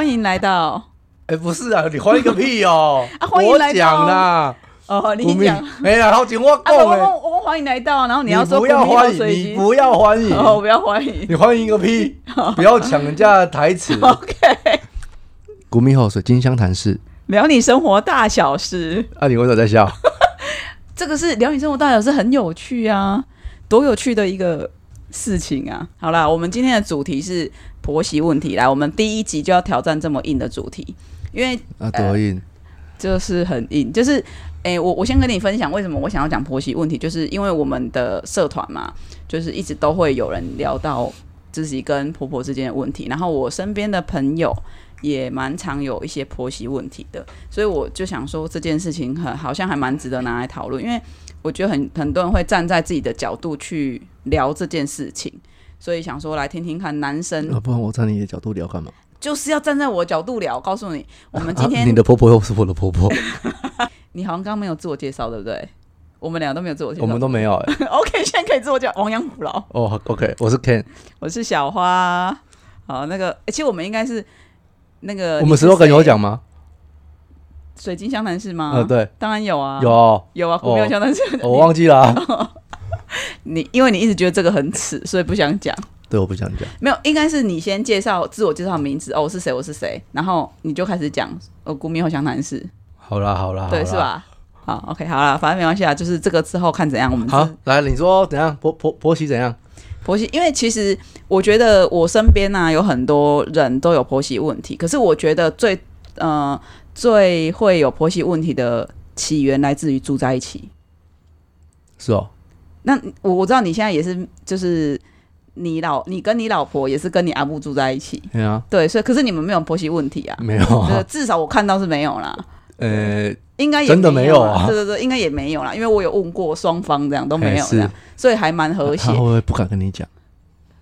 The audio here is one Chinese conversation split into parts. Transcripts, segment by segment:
欢迎来到哎，不是啊，你欢迎个屁哦！啊欢迎我来到讲啦，哦，你讲。没啦，好紧我讲哎，我我欢迎来到，然后你要说不要欢迎，你不要欢迎，哦，不要欢迎。你欢迎个屁！不要抢人家的台词。OK，古米后水晶香谈室，聊你生活大小事，啊，你为什么在笑？这个是聊你生活大小事，很有趣啊，多有趣的一个事情啊！好啦，我们今天的主题是婆媳问题，来，我们第一集就要挑战这么硬的主题，因为啊，多硬，就是很硬，就是诶、我我先跟你分享为什么我想要讲婆媳问题，就是因为我们的社团嘛，就是一直都会有人聊到自己跟婆婆之间的问题，然后我身边的朋友也蛮常有一些婆媳问题的，所以我就想说这件事情很好像还蛮值得拿来讨论，因为我觉得很很多人会站在自己的角度去聊这件事情。所以想说来听听看，男生啊，不然我站你的角度聊干嘛？就是要站在我的角度聊。告诉你，我们今天啊你的婆婆又是我的婆婆，你好像刚刚没有自我介绍，对不对？我们俩都没有自我介绍，我们都没有哎。OK，现在可以自我介绍，亡羊补牢。哦，OK，我是 Ken，我是小花。好，那个，诶其实我们应该是那个，我们十多个有讲吗？水晶湘南是吗？呃，，对，当然有啊，有哦，有啊，股票湘南是。我忘记了啊。你，因为你一直觉得这个很耻，所以不想讲。对，我不想讲。没有，应该是你先介绍自我介绍名字，哦，我是谁，我是谁，然后你就开始讲，哦，股民后湘南是，好啦，好啦，对，是？吧？好，OK，好啦，反正没关系啊，就是这个之后看怎样，我们好是，来，你说怎样？婆婆婆媳怎样？婆媳，因为其实我觉得我身边呢、有很多人都有婆媳问题，可是我觉得最呃最会有婆媳问题的起源来自于住在一起。是哦，那我我知道你现在也是，就是你老你跟你老婆也是跟你阿布住在一起，对啊，对，所以可是你们没有婆媳问题啊？没有 至少我看到是没有啦，呃，应该也真的没有啊对对对，应该也没有啦，因为我有问过双方，这样都没有哎这样，所以还蛮和谐他会。不会不敢跟你讲？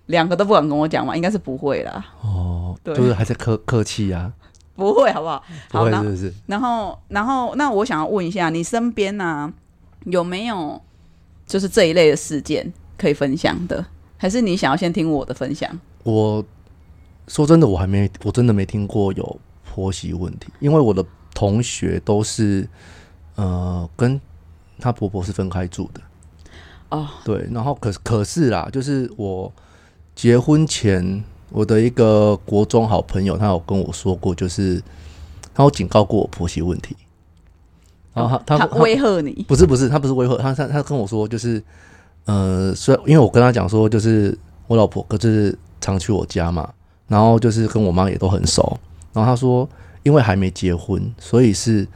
两个都不敢跟我讲嘛，应该是不会啦，哦，对就是还在客客气啊，不会好不好？不好？然后，然后，那我想要问一下，你身边呢、有没有就是这一类的事件可以分享的？还是你想要先听我的分享？我说真的，我还没，我真的没听过有婆媳问题，因为我的同学都是呃跟她婆婆是分开住的。哦，对，然后可可是啦，就是我结婚前，我的一个国中好朋友，他有跟我说过，就是他有警告过我婆媳问题。然后他他他威吓你，不是不是，他不是威吓，他他他跟我说，就是呃，虽然因为我跟他讲说，就是我老婆可是常去我家嘛，然后就是跟我妈也都很熟，然后他说，因为还没结婚，所以是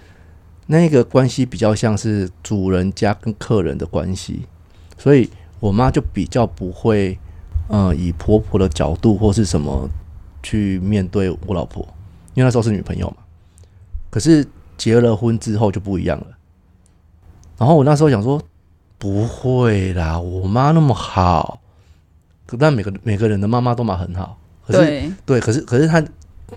那个关系比较像是主人家跟客人的关系，所以我妈就比较不会呃以婆婆的角度或是什么去面对我老婆，因为那时候是女朋友嘛，可是结了婚之后就不一样了。然后我那时候想说，不会啦，我妈那么好，可但每个每个人的妈妈都嘛很好，可是对，对，可是可是她，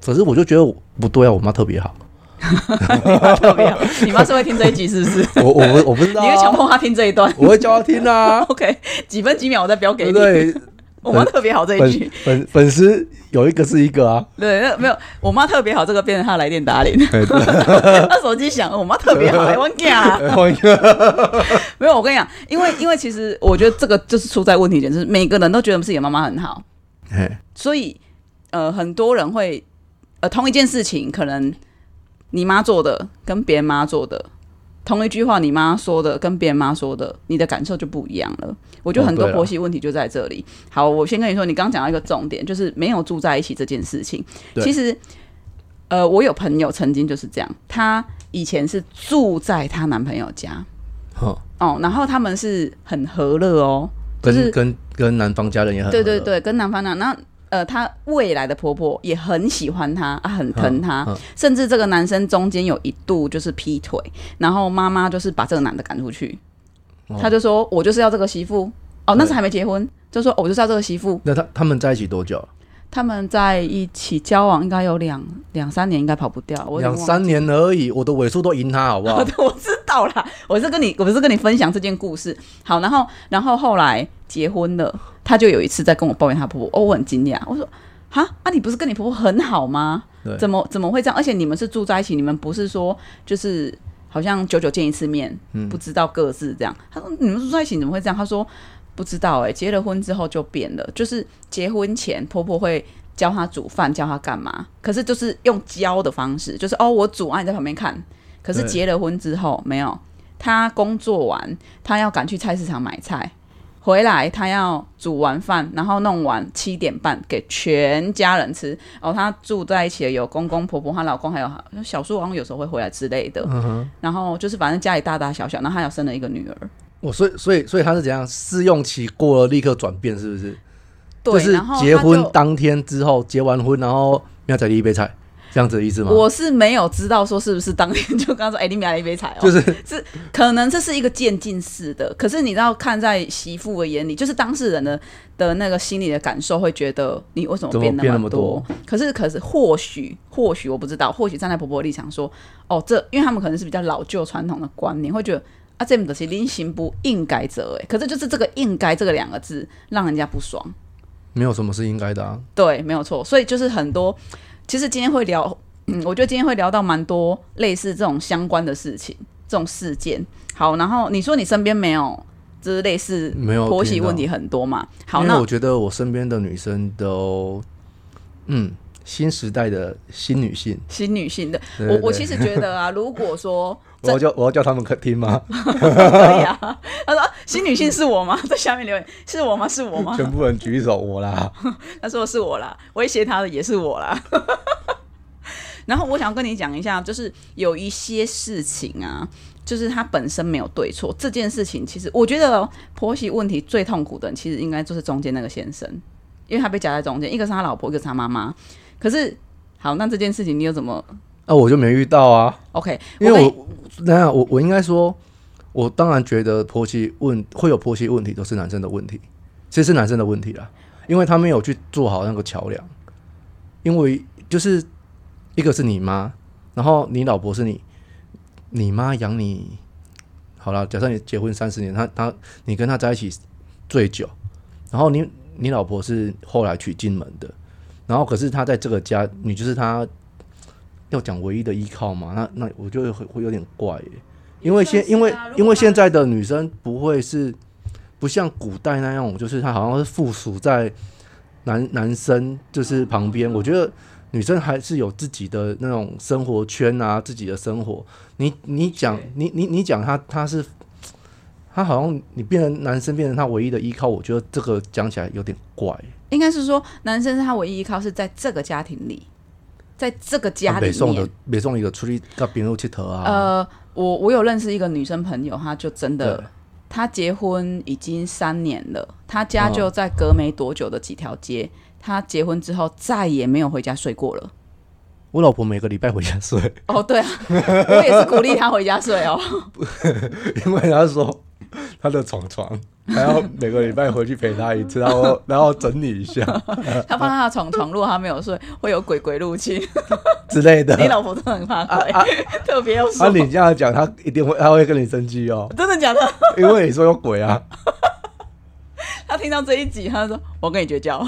可是我就觉得我不对啊，我妈特别好，你妈特别好，你妈是会听这一集是不是？我我我我不知道、你会强啊，迫她听这一段我会教她听啊？OK，几分几秒我再标给你。对对？我妈特别好这一句，粉粉丝有一个是一个啊，对，那没有，我妈特别好，这个变成她的来电打铃。对对。她手机响，我妈特别好，哎我讲啊。换一个，没有，我跟你讲，因为因为其实我觉得这个就是出在问题点，就是每个人都觉得自己的妈妈很好，所以呃，很多人会呃同一件事情，可能你妈做的跟别人妈做的，同一句话，你妈说的跟别人妈说的，你的感受就不一样了。我觉得很多婆媳问题就在这里。好，我先跟你说，你刚刚讲到一个重点，就是没有住在一起这件事情。其实，呃，我有朋友曾经就是这样，她以前是住在她男朋友家哼，哦，然后他们是很和乐哦，就是跟跟跟男方家人也很合对对对，跟男方那那呃，她未来的婆婆也很喜欢她啊，很疼她，嗯嗯甚至这个男生中间有一度就是劈腿，然后妈妈就是把这个男的赶出去，哦他就说我就是要这个媳妇哦，那时还没结婚，就说、哦我就是要这个媳妇。那他他们在一起多久？他们在一起交往应该有两两三年，应该跑不掉。两三年而已，我的尾数都赢他，好不好？我知道啦，我是跟你，我不是跟你分享这件故事。好，然后，然后后来结婚了，他就有一次在跟我抱怨他婆婆，哦，我很惊讶，我说，哈啊，你不是跟你婆婆很好吗？对怎么怎么会这样？而且你们是住在一起，你们不是说就是好像久久见一次面，嗯不知道各自这样。他说你们住在一起怎么会这样？他说不知道哎、结了婚之后就变了，就是结婚前婆婆会。教他煮饭，教他干嘛？可是就是用教的方式，就是哦，我煮啊，你在旁边看。可是对结了婚之后没有，他工作完，他要赶去菜市场买菜，回来他要煮完饭，然后弄完七点半给全家人吃。哦，他住在一起的有公公婆婆，她老公还有小叔，好像有时候会回来之类的。嗯哼，然后就是反正家里大大小小，然后他有生了一个女儿。我所以所以所以他是怎样？试用期过了立刻转变，是不是？对，就是结婚当天之后，结完婚然后要再第一杯菜，这样子的意思吗？我是没有知道说是不是当天就跟他说，哎、你买了一杯茶哦，就是是可能这是一个渐进式的，可是你知道，看在媳妇的眼里，就是当事人的的那个心理的感受，会觉得你为什么变那么么多？可是，可是或许，或许我不知道，或许站在婆婆的立场说，哦，这因为他们可能是比较老旧传统的观念，会觉得啊，这么的是临行不应该者哎，可是就是这个“应该”这个两个字，让人家不爽。没有什么是应该的啊。对，没有错。所以就是很多，其实今天会聊，嗯，我觉得今天会聊到蛮多类似这种相关的事情，这种事件。好，然后你说你身边没有，就是类似没有婆媳问题很多嘛？好，那我觉得我身边的女生都，嗯，新时代的新女性，新女性的，对对我我其实觉得啊，如果说 我要叫我要叫他们客听吗？可以啊，他说啊新女性是我吗？在下面留言是我吗？是我吗？全部人举手，我啦。他说是我啦，威胁他的也是我啦。然后我想跟你讲一下，就是有一些事情啊，就是它本身没有对错。这件事情其实我觉得哦婆媳问题最痛苦的人，其实应该就是中间那个先生，因为他被夹在中间，一个是他老婆，一个是他妈妈。可是好，那这件事情你又怎么啊，我就没遇到啊，OK？因为我那样我我应该说，我当然觉得婆媳问会有婆媳问题都是男生的问题，其实是男生的问题啦，因为他没有去做好那个桥梁，因为就是一个是你妈，然后你老婆是你，你妈养你，好了，假设你结婚三十年，他他你跟他在一起最久，然后你你老婆是后来娶进门的，然后可是他在这个家，你就是他要讲唯一的依靠嘛，那那我觉得会会有点怪耶，因为现、因为因为现在的女生不会是不像古代那样，就是她好像是附属在男男生就是旁边，我觉得女生还是有自己的那种生活圈啊，自己的生活。你你讲你你你讲她她是。她好像你变成男生，变成她唯一的依靠，我觉得这个讲起来有点怪耶。应该是说，男生是他唯一依靠是在这个家庭里，在这个家里面北宋的。北宋一个出去跟别人去头啊，呃，我我有认识一个女生朋友，她就真的，她结婚已经三年了，她家哦就在隔没多久的几条街。她结婚之后再也没有回家睡过了。我老婆每个礼拜回家睡，哦，对啊，我也是鼓励她回家睡哦。因为她说她的床床 还要每个礼拜回去陪他一次，然后 然后整理一下 他怕他的床床，如果他没有睡，会有鬼鬼入侵。之类的。你老婆真的很怕鬼，特别要啊，说，你这样讲，他一定会，他会跟你生气哦，真的假的？因为你说有鬼啊，他听到这一集，他说：“我跟你绝交。”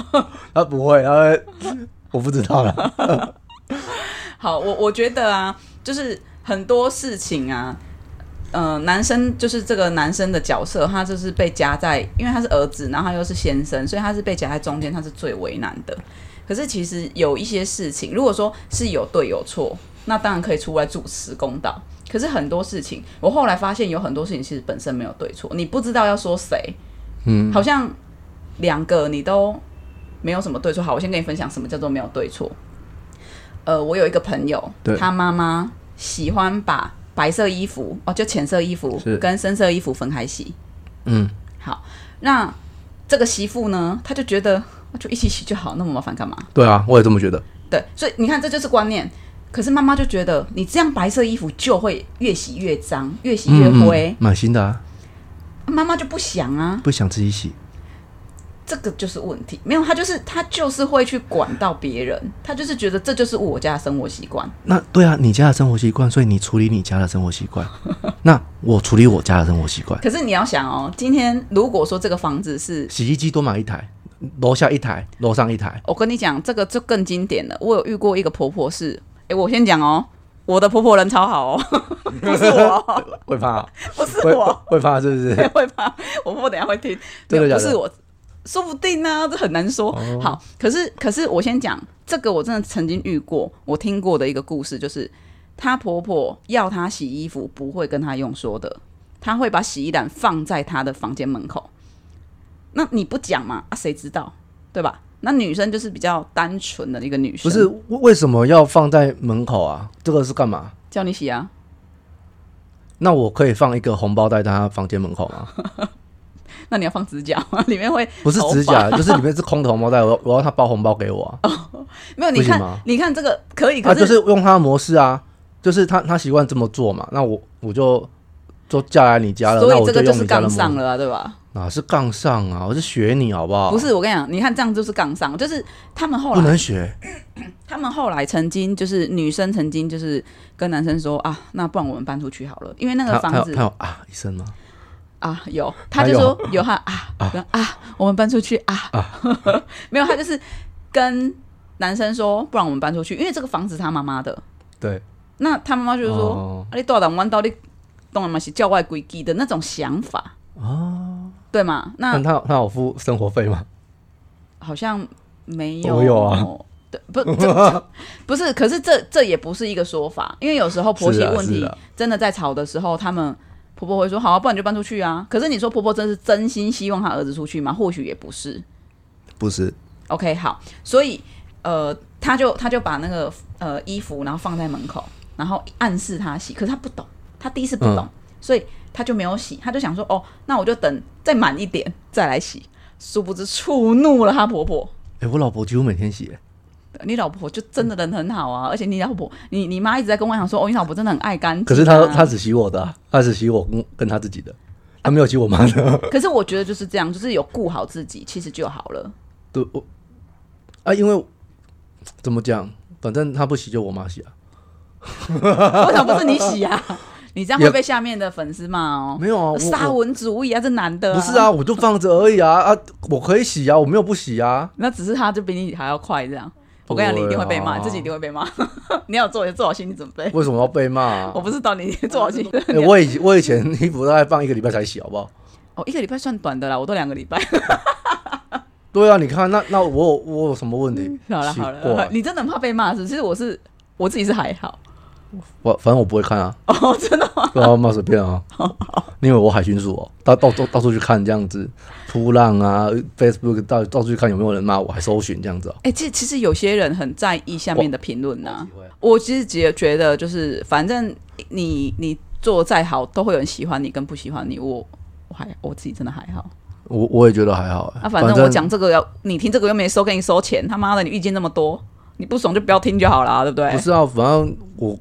他不会，他会，我不知道了。好，我我觉得啊，就是很多事情啊，呃，男生就是这个男生的角色，他就是被夹在，因为他是儿子，然后他又是先生，所以他是被夹在中间，他是最为难的。可是其实有一些事情，如果说是有对有错，那当然可以出来主持公道。可是很多事情，我后来发现有很多事情其实本身没有对错，你不知道要说谁，嗯，好像两个你都没有什么对错。好，我先跟你分享什么叫做没有对错。呃，我有一个朋友，他妈妈喜欢把白色衣服哦，就浅色衣服跟深色衣服分开洗。嗯，好，那这个媳妇呢，她就觉得那就一起洗就好，那么麻烦干嘛？对啊，我也这么觉得。对，所以你看，这就是观念。可是妈妈就觉得你这样白色衣服就会越洗越脏，越洗越灰嗯，买新的啊，妈妈就不想啊。不想自己洗。这个就是问题，没有他就是他就是会去管到别人，他就是觉得这就是我家的生活习惯。那对啊，你家的生活习惯，所以你处理你家的生活习惯，那我处理我家的生活习惯。可是你要想哦，今天如果说这个房子是洗衣机多买一台，楼下一台，楼上一台，我跟你讲，这个就更经典了。我有遇过一个婆婆是，哎，我先讲哦，我的婆婆人超好哦，不是我，会怕，不是我，会怕是不是？会怕。我婆婆等下会听，不是我，说不定呢、这很难说。哦好，可是可是我先讲这个，我真的曾经遇过，我听过的一个故事，就是她婆婆要她洗衣服，不会跟她用说的，她会把洗衣篮放在她的房间门口。那你不讲嘛？啊，谁知道，对吧？那女生就是比较单纯的一个女生，不是为为什么要放在门口啊？这个是干嘛？叫你洗啊？那我可以放一个红包在她房间门口吗？那你要放指甲吗？里面会不是指甲，就是里面是空的红包袋，我要我要他包红包给我啊！没有？你看你看这个可以，他可就是用他的模式啊，就是他他习惯这么做嘛，那我我就就嫁来你家了，所以这个就是杠上了、啊，对吧？哪是杠上啊？我是学你好不好？不是，我跟你讲，你看这样就是杠上，就是他们后来不，能学，他们后来曾经就是女生曾经就是跟男生说啊，那不然我们搬出去好了，因为那个房子有他有啊一声吗？啊有，他就说有他啊啊啊，我们搬出去啊 没有，他就是跟男生说，不然我们搬出去，因为这个房子是他妈妈的，对，那他妈妈就是说，哦啊，你多少弯到你当然嘛是教外规矩的那种想法哦，对吗？那那他他有付生活费吗？好像没有，我有啊。对，不，不是，可是这这也不是一个说法，因为有时候婆媳问题真的在吵的时候，他们婆婆会说好啊，不然你就搬出去啊。可是你说婆婆真是真心希望她儿子出去吗？或许也不是。不是，OK，好，所以呃，他就他就把那个呃衣服然后放在门口，然后暗示他洗，可是他不懂，他第一次不懂，嗯所以他就没有洗，他就想说哦，那我就等再满一点再来洗。殊不知触怒了她婆婆，哎、我老婆几乎每天洗、欸，你老婆就真的人很好啊，而且你老婆，你你妈一直在跟我讲说，哦，你老婆真的很爱干净、啊。可是她她只洗我的、啊，她只洗我跟跟她自己的，她没有洗我妈的。可是我觉得就是这样，就是有顾好自己，其实就好了。对，我啊，因为怎么讲，反正她不洗就我妈洗啊，为什么不是你洗啊？你这样会被下面的粉丝骂哦。没有啊，我沙我文主义啊，这男的、不是啊，，我就放着而已啊啊，我可以洗啊，我没有不洗啊。那只是他就比你还要快这样。我跟你讲，你一定会被骂，自己一定会被骂。你要做做好心理准备。为什么要被骂、啊 我？不知道你 做好心理。欸我以我以前衣服大概放一个礼拜才洗，好不好？哦，一个礼拜算短的啦，我都两个礼拜。对啊，你看那那我有我有什么问题？奇好了好了，你真的很怕被骂是是？其实我是我自己是还好。我反正我不会看啊，哦，真的吗？对啊，骂随便啊。你以为我海巡署哦，到到到到处去看这样子，扑浪啊，Facebook 到到处去看有没有人骂我，还搜寻这样子哦。哎、其实其实有些人很在意下面的评论呐。我其实觉觉得就是，反正你你做再好，都会有人喜欢你跟不喜欢你。我我还我自己真的还好。我我也觉得还好、欸。啊，反正我讲这个要你听这个又没收给你收钱，他妈的你意见那么多，你不爽就不要听就好了，对不对？不是啊，反正我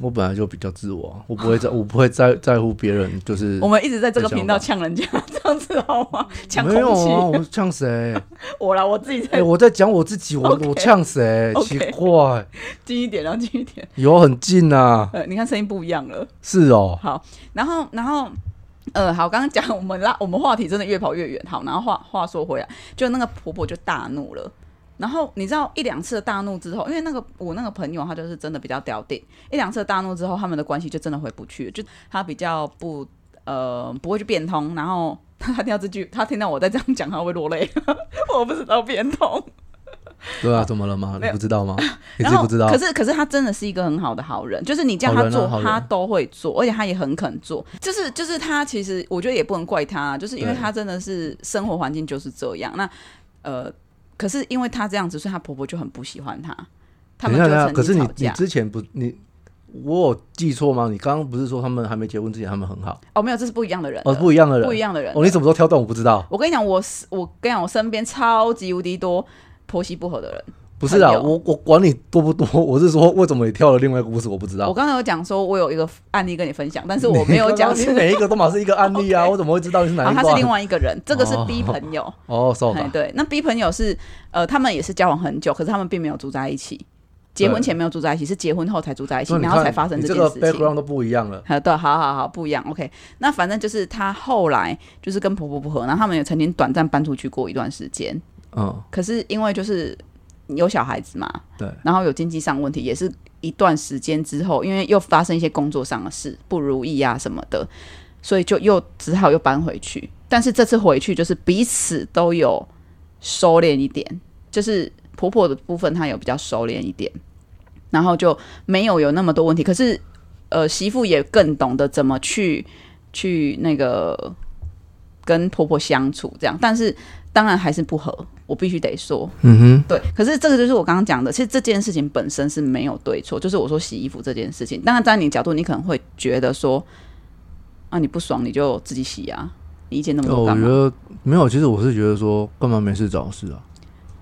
我本来就比较自我啊，我不会在我不会在在乎别人，就是我们一直在这个频道吧呛人家，这样子好吗？呛没有啊，我呛谁？我啦，我自己哎、在我在讲我自己，我我呛谁？奇怪，近一点，然后近一点。有很近啊，呃，你看声音不一样了。是哦，好，然后然后呃，好，刚刚讲我们拉我们话题真的越跑越远。好，然后话话说回来，就那个婆婆就大怒了。然后你知道一两次的大怒之后，因为那个我那个朋友他就是真的比较屌定，一两次的大怒之后，他们的关系就真的回不去了，就他比较不呃不会去变通，然后他听到这句，他听到我在这样讲，他会落泪。我不知道变通，对啊，怎么了吗？你不知道吗？你是不知道可？是可是他真的是一个很好的好人，就是你叫他做，啊他都会做，而且他也很肯做。就是就是他其实我觉得也不能怪他，就是因为他真的是生活环境就是这样。那呃，可是因为她这样子，所以她婆婆就很不喜欢她，他们就曾可是你。你之前不你。我有记错吗？你刚刚不是说他们还没结婚之前他们很好？哦，没有，这是不一样的人哦，不一样的人，不一样的人哦，你怎么都挑动我不知道？我跟你讲，我是我跟你讲，我身边超级无敌多婆媳不和的人。不是啊，我我管你多不多，我是说为什么你跳了另外一个故事，我不知道。我刚才有讲说，我有一个案例跟你分享，但是我没有讲你是，每一个都嘛是一个案例啊，我怎么会知道你是哪，一个啊？他是另外一个人，这个是哦 B 朋友。哦，收吧。哎对，那 B 朋友是呃，他们也是交往很久，可是他们并没有住在一起。结婚前没有住在一起，是结婚后才住在一起，然后才发生这个件事情。background 都不一样了。好，对，好好好，不一样。OK，那反正就是他后来就是跟婆婆不和，然后他们也曾经短暂搬出去过一段时间。嗯，可是因为就是有小孩子嘛，对，然后有经济上问题，也是一段时间之后，因为又发生一些工作上的事不如意啊什么的，所以就又只好又搬回去。但是这次回去就是彼此都有收敛一点，就是婆婆的部分她有比较收敛一点，然后就没有有那么多问题。可是呃，媳妇也更懂得怎么去去那个跟婆婆相处，这样。但是当然还是不合，我必须得说，嗯哼，对，可是这个就是我刚刚讲的，其实这件事情本身是没有对错，就是我说洗衣服这件事情。当然，在你角度，你可能会觉得说，啊，你不爽你就自己洗啊，你意见那么多干嘛？我觉得没有，其实我是觉得说，干嘛没事找事啊？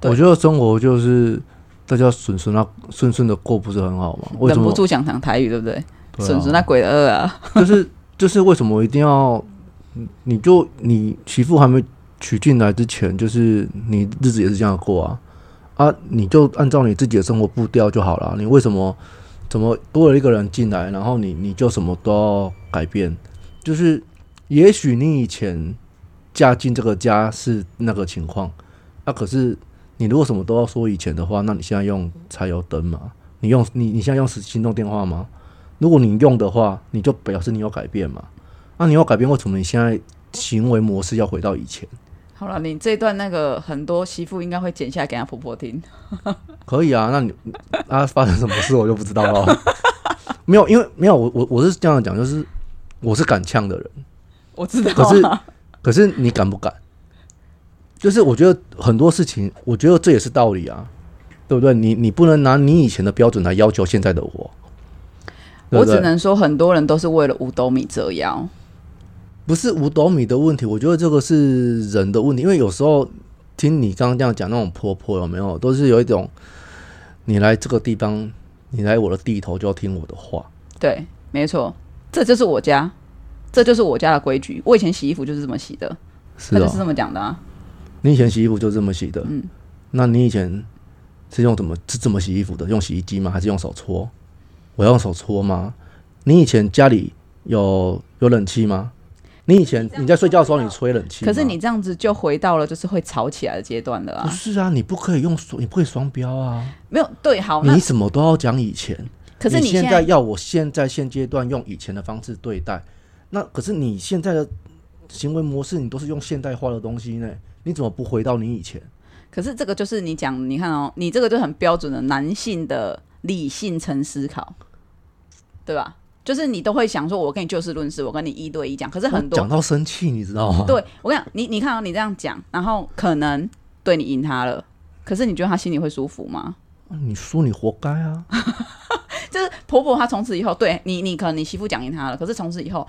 我觉得生活就是大家顺顺啊顺顺的过，不是很好吗？忍不住想讲台语，对不对？对啊损失那鬼的恶啊！就是就是为什么一定要？你你就你媳妇还没娶进来之前，就是你日子也是这样过啊啊！你就按照你自己的生活步调就好了。你为什么怎么多了一个人进来，然后你你就什么都要改变？就是也许你以前嫁进这个家是那个情况，啊，可是你如果什么都要说以前的话，那你现在用柴油灯吗？你用你你现在用行动电话吗？如果你用的话，你就表示你有改变嘛。那、你有改变，为什么你现在行为模式要回到以前？好了，你这段那个很多媳妇应该会剪下来给她婆婆听。可以啊，那你啊发生什么事我就不知道了。没有，因为没有我我我是这样讲，就是我是敢呛的人，我知道、可是啊，可是你敢不敢？就是我觉得很多事情，我觉得这也是道理啊，对不对？你你不能拿你以前的标准来要求现在的我。对对我只能说很多人都是为了五斗米折腰。不是五斗米的问题，我觉得这个是人的问题，因为有时候听你刚刚这样讲，那种婆婆有没有，都是有一种你来这个地方，你来我的地头就要听我的话，对，没错，这就是我家，这就是我家的规矩。我以前洗衣服就是这么洗的，是哦。他就是这么讲的啊。你以前洗衣服就这么洗的，嗯，那你以前是用怎么是怎么洗衣服的？用洗衣机吗？还是用手搓？我要用手搓吗？你以前家里有有冷气吗？你以前你在睡觉的时候你吹冷气？可是你这样子就回到了就是会吵起来的阶段了不啊。是啊，你不可以用双，你不可以双标啊。没有对，好，你什么都要讲以前。可是你现在要我现在现阶段用以前的方式对待，那可是你现在的行为模式，你都是用现代化的东西呢？你怎么不回到你以前？可是这个就是你讲，你看哦，你这个就很标准的男性的理性层思考，对吧？就是你都会想说，我跟你就事论事，我跟你一对一讲。可是很多讲到生气，你知道吗？对我跟你讲，你你看哦，你这样讲，然后可能对你赢他了，可是你觉得他心里会舒服吗？啊你输你活该啊！就是婆婆她从此以后对你，你可能你媳妇讲赢他了，可是从此以后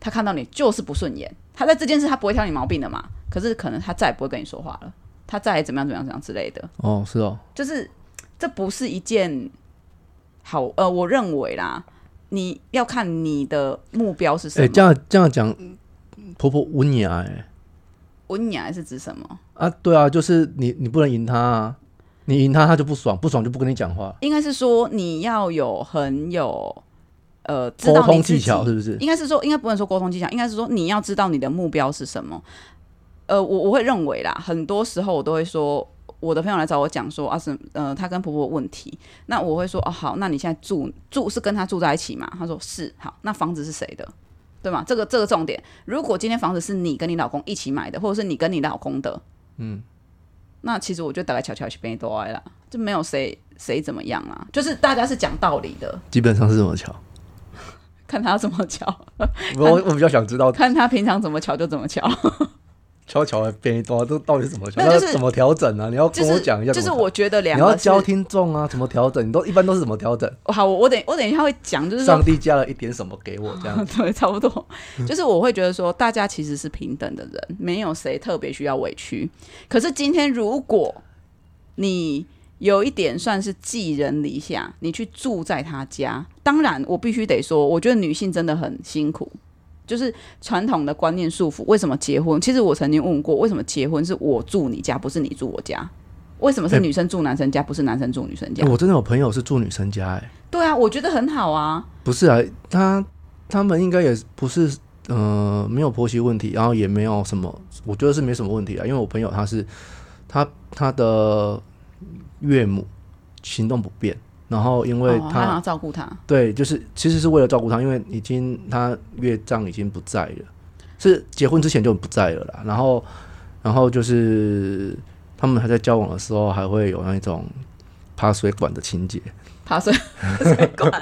她看到你就是不顺眼，她在这件事她不会挑你毛病的嘛，可是可能她再也不会跟你说话了，她再也怎么样怎么样怎么样之类的，哦，是哦，就是这不是一件好呃，我认为啦，你要看你的目标是什哎、么，这样这样讲，婆婆温雅哎、温雅是指什么？啊，对啊，就是你你不能赢她啊，你赢她她就不爽，不爽就不跟你讲话，应该是说你要有很有呃沟通技巧是不是？应该是说，应该不能说沟通技巧，应该是说你要知道你的目标是什么。呃，我我会认为啦，很多时候我都会说，我的朋友来找我讲说啊，是呃，他跟婆婆有问题，那我会说哦，好，那你现在住住是跟他住在一起嘛？他说是，好，那房子是谁的？对吗？这个这个重点，如果今天房子是你跟你老公一起买的，或者是你跟你老公的，嗯，那其实我觉得大概悄悄去变多爱啦，就没有谁谁怎么样啦，就是大家是讲道理的，基本上是这么巧。看他怎么瞧，我我比较想知道 看他平常怎么瞧就怎么瞧。悄悄的变多这到底是怎么巧？没有就是那怎么调整呢、你要跟我讲一下。就是我觉得两你要教听众啊，怎么调整？你都一般都是怎么调整？好，我我等我等一下会讲，就是上帝加了一点什么给我这样子？对，差不多，就是我会觉得说，大家其实是平等的人，没有谁特别需要委屈。可是今天如果你有一点算是寄人篱下，你去住在他家，当然我必须得说，我觉得女性真的很辛苦。就是传统的观念束缚，为什么结婚？其实我曾经问过，为什么结婚是我住你家，不是你住我家？为什么是哎女生住男生家，不是男生住女生家？欸我真的有朋友是住女生家、哎，对啊，我觉得很好啊。不是啊，他他们应该也不是呃没有婆媳问题，然后也没有什么，我觉得是没什么问题啊，因为我朋友他是他他的岳母行动不便，然后因为哦他要照顾他，对，就是其实是为了照顾他，因为已经他岳丈已经不在了，是结婚之前就不在了啦。然后然后就是他们还在交往的时候，还会有那一种爬水管的情节。爬水水管，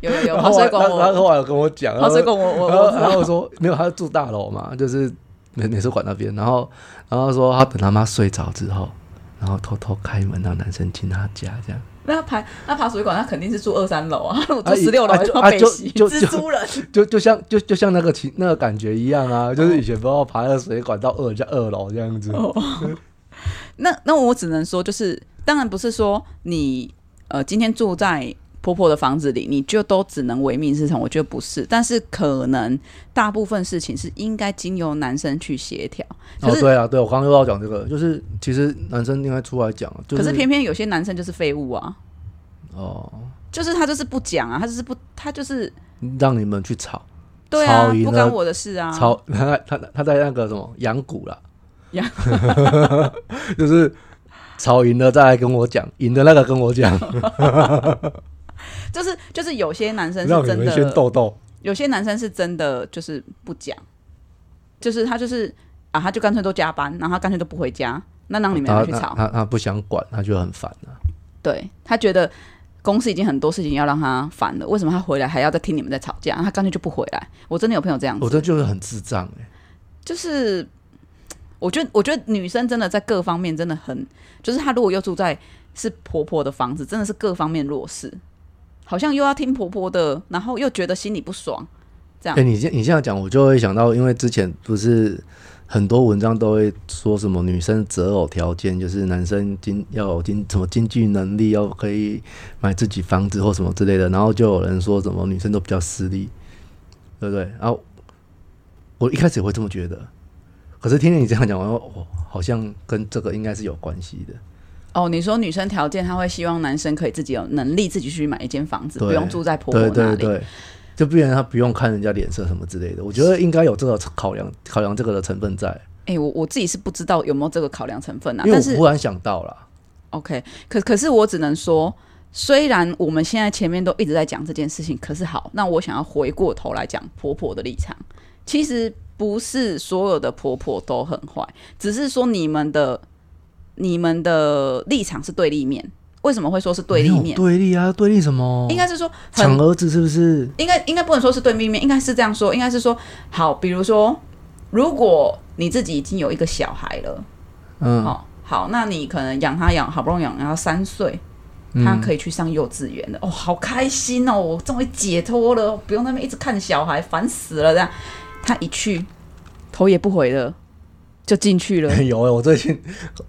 有有有爬水管我他，后来有跟我讲，爬水管我我然后我说没有，他住大楼嘛，就是美美术馆那边。然后然后说他等他妈睡着之后，然后偷偷开门让男生进他家这样。那爬那爬水管，他肯定是住二三楼啊，我住啊十六楼啊还要就北洗，就蜘蛛人。就就像就就像那个情那个感觉一样啊，就是以前不知道爬那个水管到二家二楼这样子。哦那那我只能说，就是当然不是说你呃今天住在婆婆的房子里，你就都只能唯命是从，我觉得不是。但是可能大部分事情是应该经由男生去协调，对啊，对我刚刚又要讲这个，就是其实男生应该出来讲，就可是偏偏有些男生就是废物啊，哦，就是他就是不讲啊，他就是不他就是让你们去吵，对啊，不干我的事啊。吵他他他在那个什么养蛊啦，养 就是吵赢了再来跟我讲，赢的那个跟我讲，就是就是有些男生是真的。有些男生是真的就是不讲，就是他就是啊，他就干脆都加班，然后他干脆都不回家，那让你们去吵。他他他不想管，他就很烦啊。对他觉得公司已经很多事情要让他烦了，为什么他回来还要再听你们在吵架？他干脆就不回来。我真的有朋友这样子，我这就是很智障哎、就是 我觉得我觉得女生真的在各方面真的很，就是她如果又住在是婆婆的房子，真的是各方面弱势，好像又要听婆婆的，然后又觉得心里不爽，这样哎、你这你这样讲，我就会想到，因为之前不是很多文章都会说什么女生择偶条件，就是男生经要有经什么经济能力，要可以买自己房子或什么之类的，然后就有人说什么女生都比较势利，对不对？然后我一开始也会这么觉得，可是听见你这样讲，我说哦，好像跟这个应该是有关系的。哦，你说女生条件，她会希望男生可以自己有能力自己去买一间房子，不用住在婆婆对那里。对对，就不然他不用看人家脸色什么之类的。我觉得应该有这个考量，考量这个的成分在。哎、我我自己是不知道有没有这个考量成分啊，因为但是我忽然想到了，OK，可可是我只能说，虽然我们现在前面都一直在讲这件事情，可是好，那我想要回过头来讲婆婆的立场，其实不是所有的婆婆都很坏，只是说你们的你们的立场是对立面。为什么会说是对立面？对立啊，对立什么？应该是说很抢儿子是不是？应该应该不能说是对立面，应该是这样说，应该是说好，比如说，如果你自己已经有一个小孩了，嗯，好、好，那你可能养他养好不容易养到三岁，嗯他可以去上幼稚园了，哦，好开心哦，我终于解脱了，不用那边一直看小孩，烦死了这样。他一去，头也不回的就进去了，有欸我最近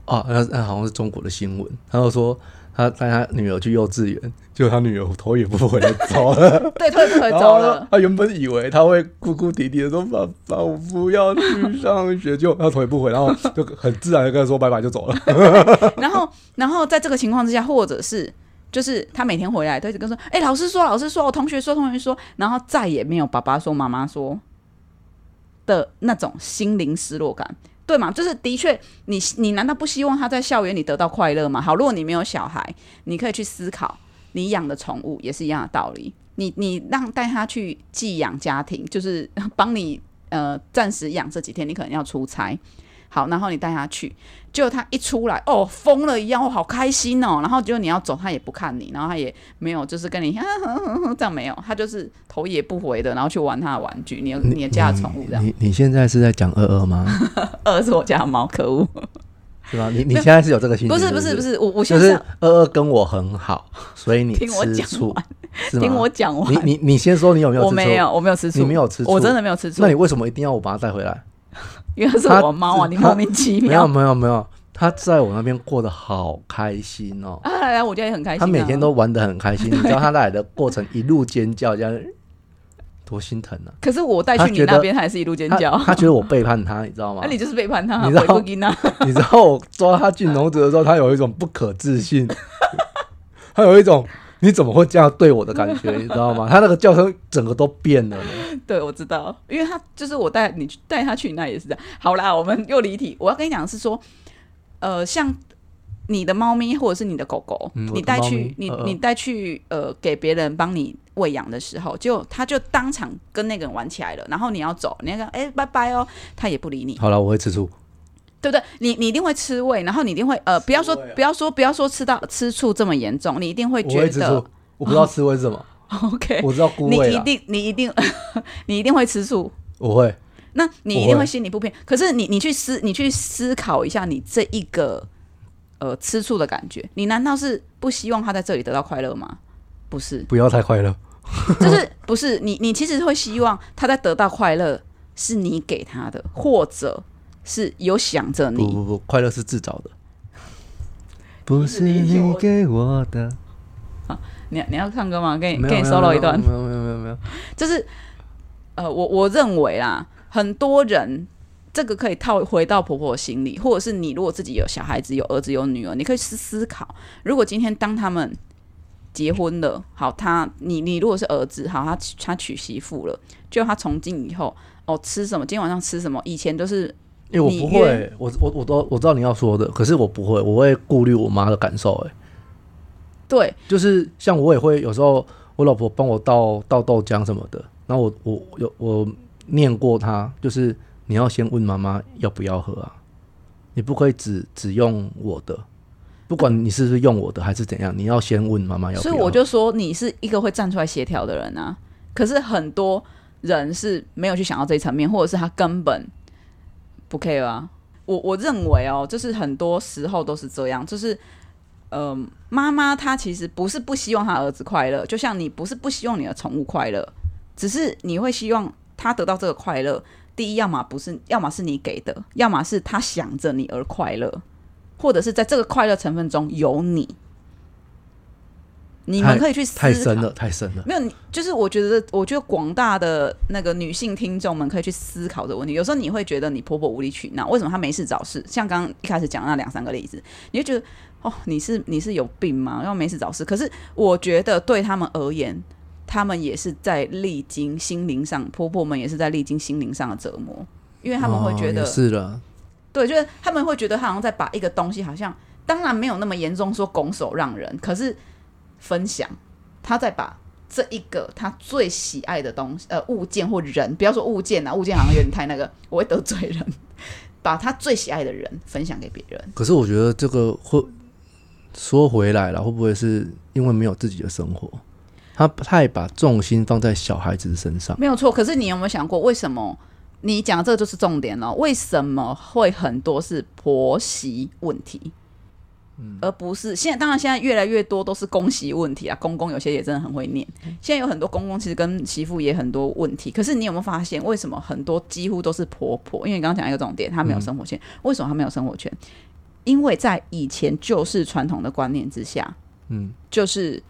啊，那那好像是中国的新闻，他就说他带他女儿去幼稚园，结果他女儿头也不回的走了。对，头也不回走了。他原本以为他会哭哭啼啼的说：“爸爸，我不要去上学。”就他头也不回，然后就很自然的跟他说拜拜就走了。然后，然后在这个情况之下，或者是就是他每天回来都一直跟说：“哎、老师说，老师说，我同学说，同学说。”然后再也没有爸爸说、妈妈说的那种心灵失落感，对嘛？就是的确，你你难道不希望他在校园里得到快乐吗？好，如果你没有小孩，你可以去思考，你养的宠物也是一样的道理。你你让带他去寄养家庭，就是帮你呃暂时养这几天，你可能要出差。好，然后你带他去，结果他一出来，哦，疯了一样，哦，好开心哦。然后结果你要走，他也不看你，然后他也没有就是跟你这样没有，他就是头也不回的，然后去玩他的玩具，你你的家的宠物这样。你你现在是在讲二二吗？二是我家的猫，可恶！是吧？你你现在是有这个心情？不是不是不是，我我就是现在二二跟我很好，所以你听我讲完，听我讲完。你你你先说你有没有吃醋？我没有，我没有吃醋，你没有吃醋我真的没有吃醋那，你为什么一定要我把它带回来？因为它是我猫啊，你他莫名其妙没有妙。没有没有，他在我那边过得好开心哦。啊，来来，我家也很开心、啊。他每天都玩得很开心，你知道他来的过程一路尖叫，这样多心疼啊！可是我带去你那边，他也是一路尖叫。他觉得我背叛他，你知道吗那、？你就是背叛他，你知道。你知道我抓他进笼子的时候，他有一种不可置信，他有一种你怎么会这样对我的感觉，你知道吗？他那个叫声整个都变了呢。对，我知道，因为他就是我带你去带他去那也是这样。好啦，我们又离题。我要跟你讲的是说，呃，像你的猫咪或者是你的狗狗，嗯你带去你你带去呃给别人帮你喂养的时候，就他就当场跟那个人玩起来了，然后你要走，你要讲哎、拜拜哦，他也不理你，好了，我会吃醋。对不对？你你一定会吃味，然后你一定会呃，不要说啊不要说不要说吃到吃醋这么严重，你一定会我觉得会，我不知道吃味是什么，OK，我知道菇你一，定你一定 你一定会吃醋。我会。那你一定会心里不平。可是你你去思你去思考一下，你这一个呃吃醋的感觉，你难道是不希望他在这里得到快乐吗？不是，不要太快乐。就是不是你你其实会希望他在得到快乐是你给他的，或者是有想着你。不不不，快乐是自找的。不是你给我的。你你要唱歌吗？给你给你 solo 一段。没有没有没有没有。就是呃，我我认为啦，很多人这个可以套回到婆婆的心里，或者是你如果自己有小孩子、有儿子、有女儿，你可以思思考，如果今天当他们结婚了，好，他你你如果是儿子，好，他他娶媳妇了，就他从今以后哦吃什么，今天晚上吃什么，以前都是因为我不会，我我我都我知道你要说的，可是我不会，我会顾虑我妈的感受。哎，对就是像我也会有时候，我老婆帮我倒倒豆浆什么的，然后我我有我念过她，就是你要先问妈妈要不要喝啊，你不可以只只用我的，不管你是不是用我的还是怎样，你要先问妈妈要不要喝。所以我就说你是一个会站出来协调的人啊。可是很多人是没有去想到这一层面，或者是他根本不 care 啊。我我认为哦，就是很多时候都是这样，就是嗯，妈妈她其实不是不希望她儿子快乐，就像你不是不希望你的宠物快乐，只是你会希望他得到这个快乐。第一，要么不是，要么是你给的，要么是他想着你而快乐，或者是在这个快乐成分中有你。你们可以去思考太深了，太深了。没有，你就是我觉得，我觉得广大的那个女性听众们可以去思考这个问题。有时候你会觉得你婆婆无理取闹，为什么她没事找事？像刚刚一开始讲那两三个例子，你就觉得哦，你是你是有病吗？要没事找事？可是我觉得对他们而言，他们也是在历经心灵上，婆婆们也是在历经心灵上的折磨，因为他们会觉得哦是了，对，就是他们会觉得他好像在把一个东西，好像当然没有那么严重，说拱手让人，可是分享，他在把这一个他最喜爱的东西，呃，物件或人，不要说物件啊，物件好像有点太那个，我会得罪人，把他最喜爱的人分享给别人。可是我觉得这个会说回来了，会不会是因为没有自己的生活，他太把重心放在小孩子身上？没有错，可是你有没有想过，为什么你讲的这个就是重点了？为什么会很多是婆媳问题？而不是现在，当然现在越来越多都是公媳问题啊。公公有些也真的很会念，现在有很多公公其实跟媳妇也很多问题。可是你有没有发现，为什么很多几乎都是婆婆？因为你刚刚讲一个重点，她没有生活圈。为什么她没有生活圈？因为在以前旧式传统的观念之下，嗯，就是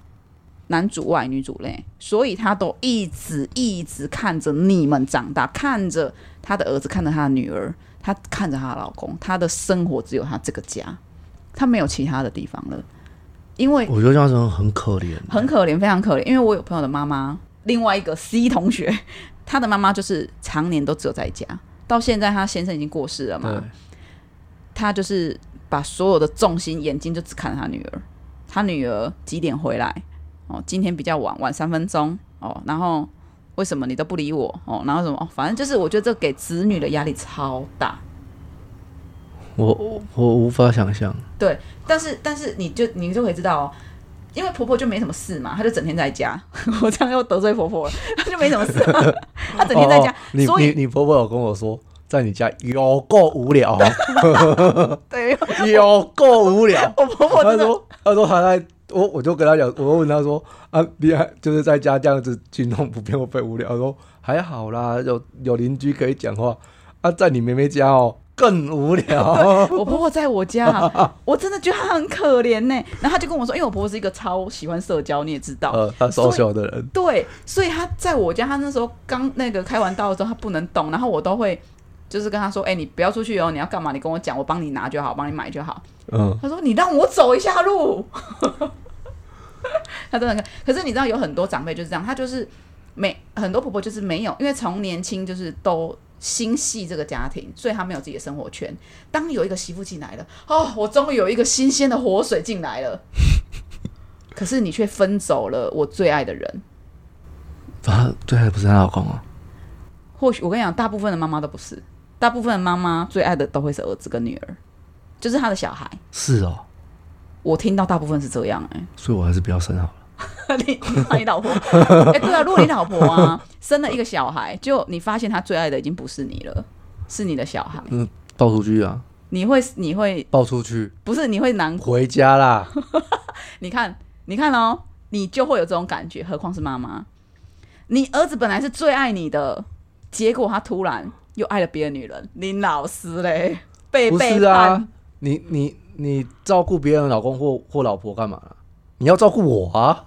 男主外女主内，所以她都一直一直看着你们长大，看着她的儿子，看着她的女儿，她看着她的老公，她的生活只有她这个家，他没有其他的地方了，因为我觉得这样子很可怜。很可怜，非常可怜。因为我有朋友的妈妈，另外一个 C 同学，他的妈妈就是常年都只有在家，到现在他先生已经过世了嘛对，，他就是把所有的重心眼睛就只看他女儿，他女儿几点回来？哦，今天比较晚，晚三分钟哦，然后为什么你都不理我？哦，然后什么？哦，反正就是我觉得这给子女的压力超大。我我我无法想象。对，但是但是你就你就可以知道哦，因为婆婆就没什么事嘛，她就整天在家。我这样又得罪婆婆了，她就没什么事、啊，她整天在家，哦你所以你你婆婆有跟我说，在你家有够无聊，哦 对，有够无聊。我婆婆真的他说她说她在我我就跟她讲，我问她说啊，你还就是在家这样子行动不便会不会无聊？她说还好啦，有有邻居可以讲话。啊，在你妹妹家哦更无聊。我婆婆在我家，我真的觉得她很可怜呢。然后她就跟我说，因为我婆婆是一个超喜欢社交，你也知道，呃，他瘦小的人，对，所以她在我家，她那时候刚那个开完刀的时候，她不能动，然后我都会就是跟她说，哎、你不要出去哦，你要干嘛？你跟我讲，我帮你拿就好，帮你买就好。嗯，她说你让我走一下路，她真的可，可是你知道有很多长辈就是这样，她就是没很多婆婆就是没有，因为从年轻就是都心系这个家庭，所以他没有自己的生活圈。当有一个媳妇进来了，哦，我终于有一个新鲜的活水进来了，可是你却分走了我最爱的人。啊，最爱的不是她老公啊，或许我跟你讲，大部分的妈妈都不是，大部分的妈妈最爱的都会是儿子跟女儿，就是他的小孩。是哦，我听到大部分是这样、欸，所以我还是不要生好了。你你怕 你老婆？哎、对啊，如果你老婆啊生了一个小孩，就你发现他最爱的已经不是你了，是你的小孩，嗯，抱出去啊，你会你会抱出去，不是你会难过？回家啦。你看你看哦，你就会有这种感觉，何况是妈妈。你儿子本来是最爱你的，结果他突然又爱了别的女人，你老师嘞被不背是啊叛，，你你你照顾别人的老公或或老婆干嘛、你要照顾我啊！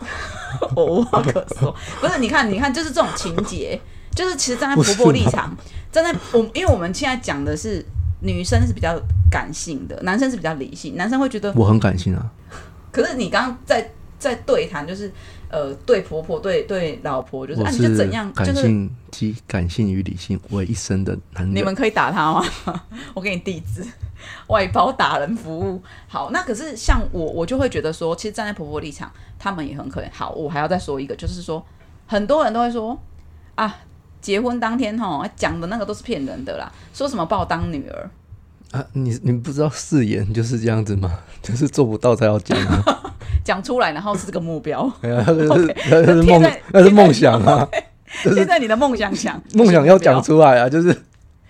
我无话可说。不是，你看，你看，就是这种情节，就是其实站在婆婆立场，站在我，因为我们现在讲的是女生是比较感性的，男生是比较理性，男生会觉得，我很感性啊，可是你刚刚在在对谈，就是呃，对婆婆，对对老婆，就是我啊，你就怎样，就是感性及感性与理性为一身的男人。你们可以打他吗？我给你地址，外包打人服务。好，那可是像我，我就会觉得说，其实站在婆婆立场，他们也很可怜。好，我还要再说一个，就是说，很多人都会说啊，结婚当天吼讲的那个都是骗人的啦，说什么把我当女儿，啊，你你不知道誓言就是这样子吗？就是做不到才要讲啊。讲出来，然后是这个目标，哎呀，那是那是梦，那是梦想啊，现在你的梦想想梦想要讲出来啊，就是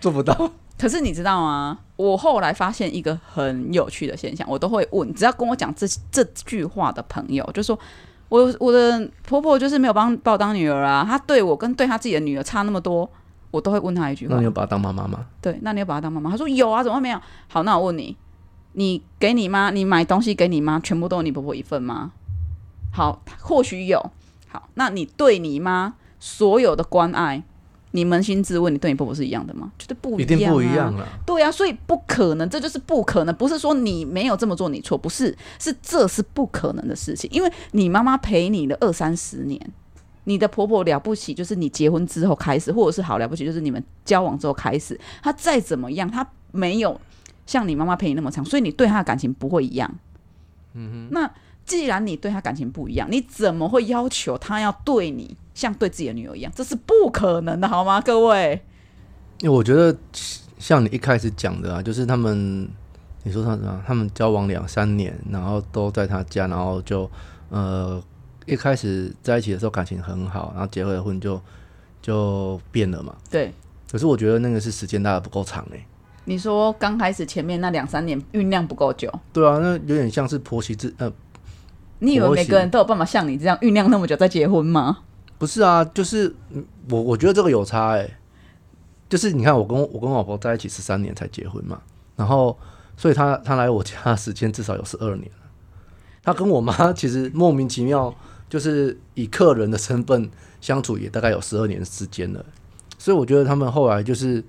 做不到。可是你知道吗？我后来发现一个很有趣的现象，我都会问，只要跟我讲这这句话的朋友，就说我我的婆婆就是没有帮把我当女儿啊，她对我跟对她自己的女儿差那么多，我都会问她一句话那你，有把她当妈妈吗？对，那你有把她当妈妈？她说有啊，怎么会没有？好，那我问你，你给你妈，你买东西给你妈，全部都有你婆婆一份吗？好，或许有。好，那你对你妈所有的关爱，你扪心自问，你对你婆婆是一样的吗？绝对不一样、啊，一定不一样啦。对啊，所以不可能，这就是不可能。不是说你没有这么做你错，不是，是这是不可能的事情。因为你妈妈陪你了二三十年，你的婆婆了不起，就是你结婚之后开始，或者是好了不起，就是你们交往之后开始。她再怎么样，她没有像你妈妈陪你那么长，所以你对她的感情不会一样。嗯哼，那既然你对她感情不一样，你怎么会要求她要对你像对自己的女儿一样？这是不可能的，好吗，各位？因为我觉得像你一开始讲的啊，就是他们，你说他什么？他们交往两三年，然后都在他家，然后就呃一开始在一起的时候感情很好，然后结了婚就就变了嘛。对。可是我觉得那个是时间拉的不够长哎、你说刚开始前面那两三年酝酿不够久，对啊，那有点像是婆媳之呃，你以为每个人都有办法像你这样酝酿那么久再结婚吗？不是啊，就是嗯我我觉得这个有差哎、就是你看我跟我跟我老婆在一起十三年才结婚嘛，然后所以她她来我家时间至少有十二年了。她跟我妈其实莫名其妙，就是以客人的身份相处也大概有十二年时间了，所以我觉得他们后来就是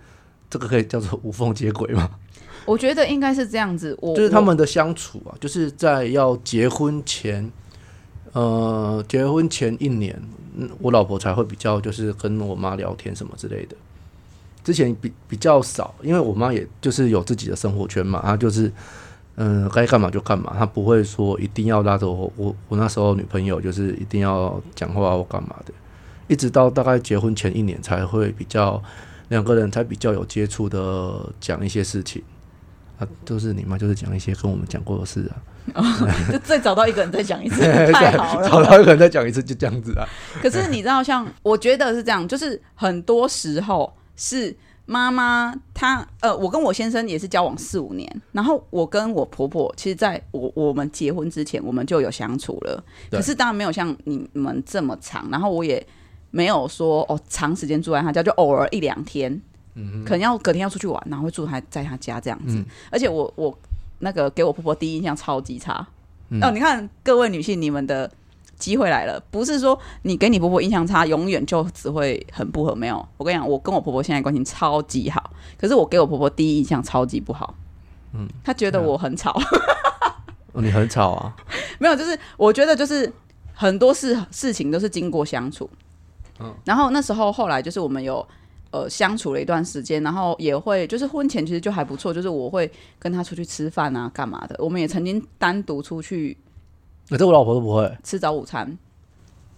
这个可以叫做无缝接轨吗，我觉得应该是这样子，我就是他们的相处啊，就是在要结婚前，呃，结婚前一年，嗯，我老婆才会比较就是跟我妈聊天什么之类的。之前比比较少，因为我妈也就是有自己的生活圈嘛，她就是嗯该干嘛就干嘛，她不会说一定要拉着我我我那时候女朋友就是一定要讲话或干嘛的，一直到大概结婚前一年才会比较两个人才比较有接触的讲一些事情。啊，就是你妈就是讲一些跟我们讲过的事啊，就再找到一个人再讲一次，太好了。找到一个人再讲一次，就这样子啊。可是你知道，像我觉得是这样，就是很多时候是妈妈她呃，我跟我先生也是交往四五年，然后我跟我婆婆，其实在我我们结婚之前，我们就有相处了，对可是当然没有像你们这么长，然后我也没有说哦长时间住在他家，就偶尔一两天，可能要隔天要出去玩，然后会住他在他家这样子，而且我我那个给我婆婆第一印象超级差，哦，你看各位女性，你们的机会来了，不是说你给你婆婆印象差，永远就只会很不合。没有，我跟你讲，我跟我婆婆现在关系超级好，可是我给我婆婆第一印象超级不好。嗯，她觉得我很吵，哦你很吵啊，没有，就是我觉得就是很多事事情都是经过相处。嗯，然后那时候后来就是我们有呃相处了一段时间，然后也会就是婚前其实就还不错，就是我会跟他出去吃饭啊，干嘛的。我们也曾经单独出去欸这我老婆都不会，吃早午餐，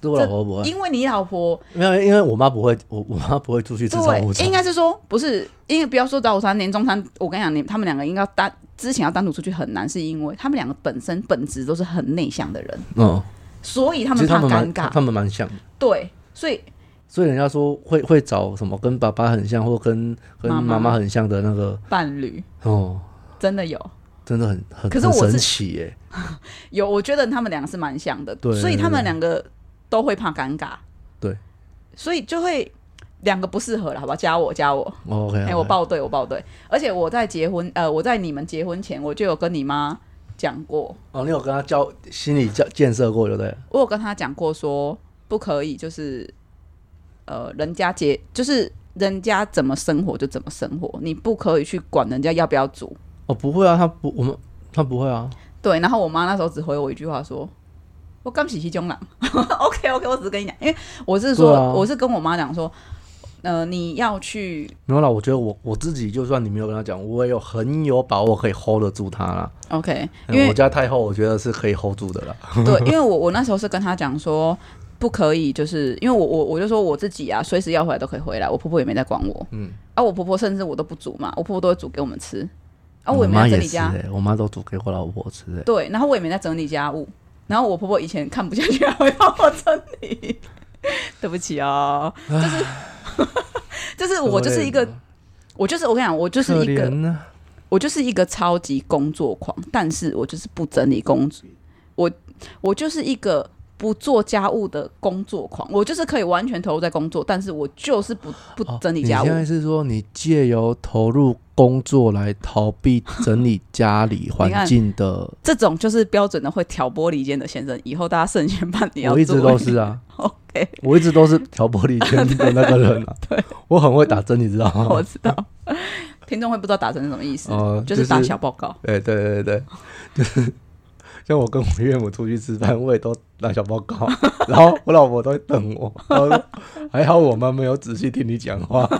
这我老婆都不会，因为你老婆没有，因为我妈不会，我我妈不会出去吃早午对，餐应。该是说不是，因为不要说早午餐、年中餐，我跟你讲，你他们两个应该单之前要单独出去很难，是因为他们两个本身本质都是很内向的人，嗯，所以他其实们怕尴他们蛮他尬。们蛮像的，对，所以所以人家说会会找什么跟爸爸很像，或跟跟妈妈。很像的那个伴侣。哦，真的有。真的很很很可是我是神奇耶。有，我觉得他们两个是蛮像的，对所以他们两个都会怕尴尬，对，所以就会两个不适合了，好吧？加我加我，哦 OK，哎、我报对，我报对，而且我在结婚，呃，我在你们结婚前，我就有跟你妈讲过，哦，你有跟她教心理教建设过，对不对？我有跟她讲过说不可以，就是呃，人家结就是人家怎么生活就怎么生活，你不可以去管人家要不要煮。哦，不会啊，他不，我们他不会啊。对，然后我妈那时候只回我一句话说：“我刚洗洗中郎。”OK OK，我只是跟你讲，因为我是说，啊我是跟我妈讲说，呃，你要去没有啦，我觉得我我自己就算你没有跟他讲，我也有很有把握可以 hold 得住他啦。OK，嗯因为我家太后，我觉得是可以 hold 住的啦。对，因为我我那时候是跟他讲说。不可以，就是因为我我我就说我自己啊，随时要回来都可以回来，我婆婆也没在管我，嗯，啊，我婆婆甚至我都不煮嘛，我婆婆都会煮给我们吃，啊，我我也没在整理家，哎、我妈都煮给我老婆吃哎、对，然后我也没在整理家务，然后我婆婆以前看不下去，还会帮我整理。对不起哦，就是 就是我就是一个，我就是我跟你讲，我就是一个我就是一个超级工作狂，但是我就是不整理工作，我我就是一个不做家务的工作狂，我就是可以完全投入在工作，但是我就是不不哦整理家务你现。在是说你借由投入工作来逃避整理家里环境的？这种就是标准的会挑拨离间的先生，以后大家慎选判你要我一直都是啊，OK，我一直都是挑拨离间的那个人啊。对，我很会打针，你知道吗？我知道。听众会不知道打针是什么意思，哦就是打小报告。对对对对，就是像我跟我岳母出去吃饭，我也都拿小报告，然后我老婆都会等我，然后还好我妈没有仔细听你讲话，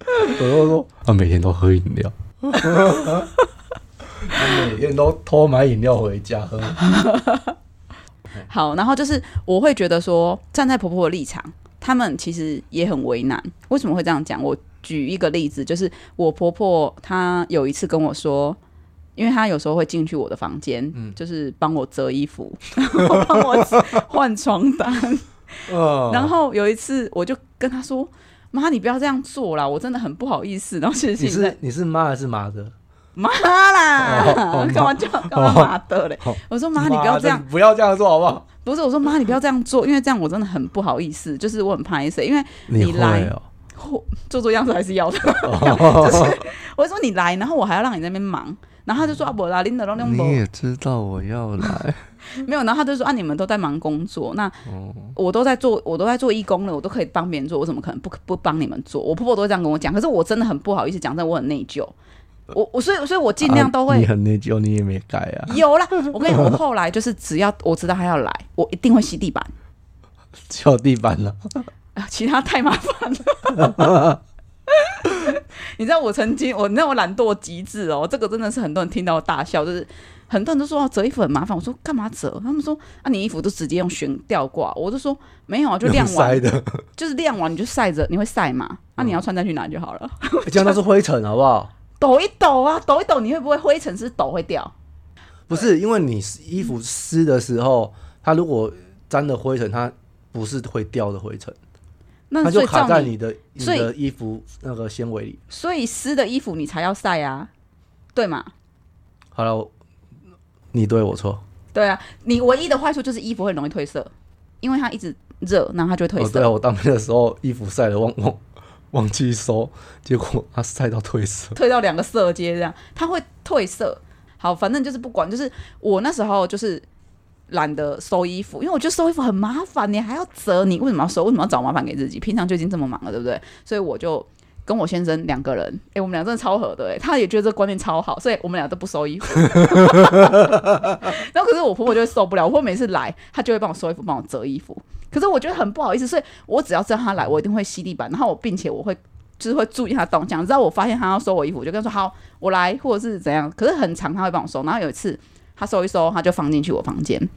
我就说她每天都喝饮料，每天都偷买饮料回家喝，好，然后就是我会觉得说，站在婆婆的立场，他们其实也很为难。为什么会这样讲？我举一个例子，就是我婆婆她有一次跟我说，因为他有时候会进去我的房间，就是帮我折衣服，帮我换床单。嗯 然后有一次，我就跟他说：“妈，你不要这样做啦，我真的很不好意思。”然后其实你是你是妈还是妈的？妈啦，哦干嘛叫干嘛妈的嘞？哦我说妈，你不要这样，不要这样做好不好？不是，我说妈，你不要这样做，因为这样我真的很不好意思，就是我很怕谁，因为你会来做做样子还是要的。就是我说你来，然后我还要让你在那边忙，然后他就说啊不啦，林德龙用不你也知道我要来，没有，然后他就说啊你们都在忙工作，那哦我都在做，我都在做义工了，我都可以帮别人做，我怎么可能不不帮你们做？我婆婆都会这样跟我讲，可是我真的很不好意思讲，真的我很内疚，我我所以所以我尽量都会啊你很内疚，你也没改啊。有啦。我跟你讲，我后来就是只要我知道他要来，我一定会吸地板。敲地板了，啊，其他太麻烦了。你知道我曾经，我你知道我懒惰极致哦，这个真的是很多人听到大笑，就是很多人都说哦折衣服很麻烦，我说干嘛折？他们说啊，你衣服都直接用悬吊挂，我就说没有啊，就晾完，的，就是晾完你就晒着，你会晒嘛？啊，你要穿再去拿就好了。这样都是灰尘，好不好？抖一抖啊，抖一抖，你会不会灰尘是抖会掉？不是，因为你衣服湿的时候，它如果沾了灰尘，它不是会掉的灰尘，它就那所以照你，卡在你的你所以的衣服那个纤维里。所以湿的衣服你才要晒啊，对吗？好了，我你对我错。对啊，你唯一的坏处就是衣服会容易褪色，因为它一直热，然后它就会褪哦，色。对啊，我当兵的时候衣服晒了，忘忘忘记收，结果它晒到褪色。褪到两个色阶这样，它会褪色。好，反正就是不管，就是我那时候就是懒得收衣服，因为我觉得收衣服很麻烦，你还要折，你为什么要收？为什么要找麻烦给自己？平常就已经这么忙了，对不对？所以我就跟我先生两个人，诶，我们俩真的超合的，诶，他也觉得这观念超好，所以我们俩都不收衣服。然后可是我婆婆就会受不了，我婆婆每次来，她就会帮我收衣服，帮我折衣服。可是我觉得很不好意思，所以我只要知道他来，我一定会吸地板，然后我并且我会就是会注意他动向，直到我发现他要收我衣服，我就跟他说好，我来，或者是怎样。可是很长他会帮我收，然后有一次他收一收，他就放进去我房间。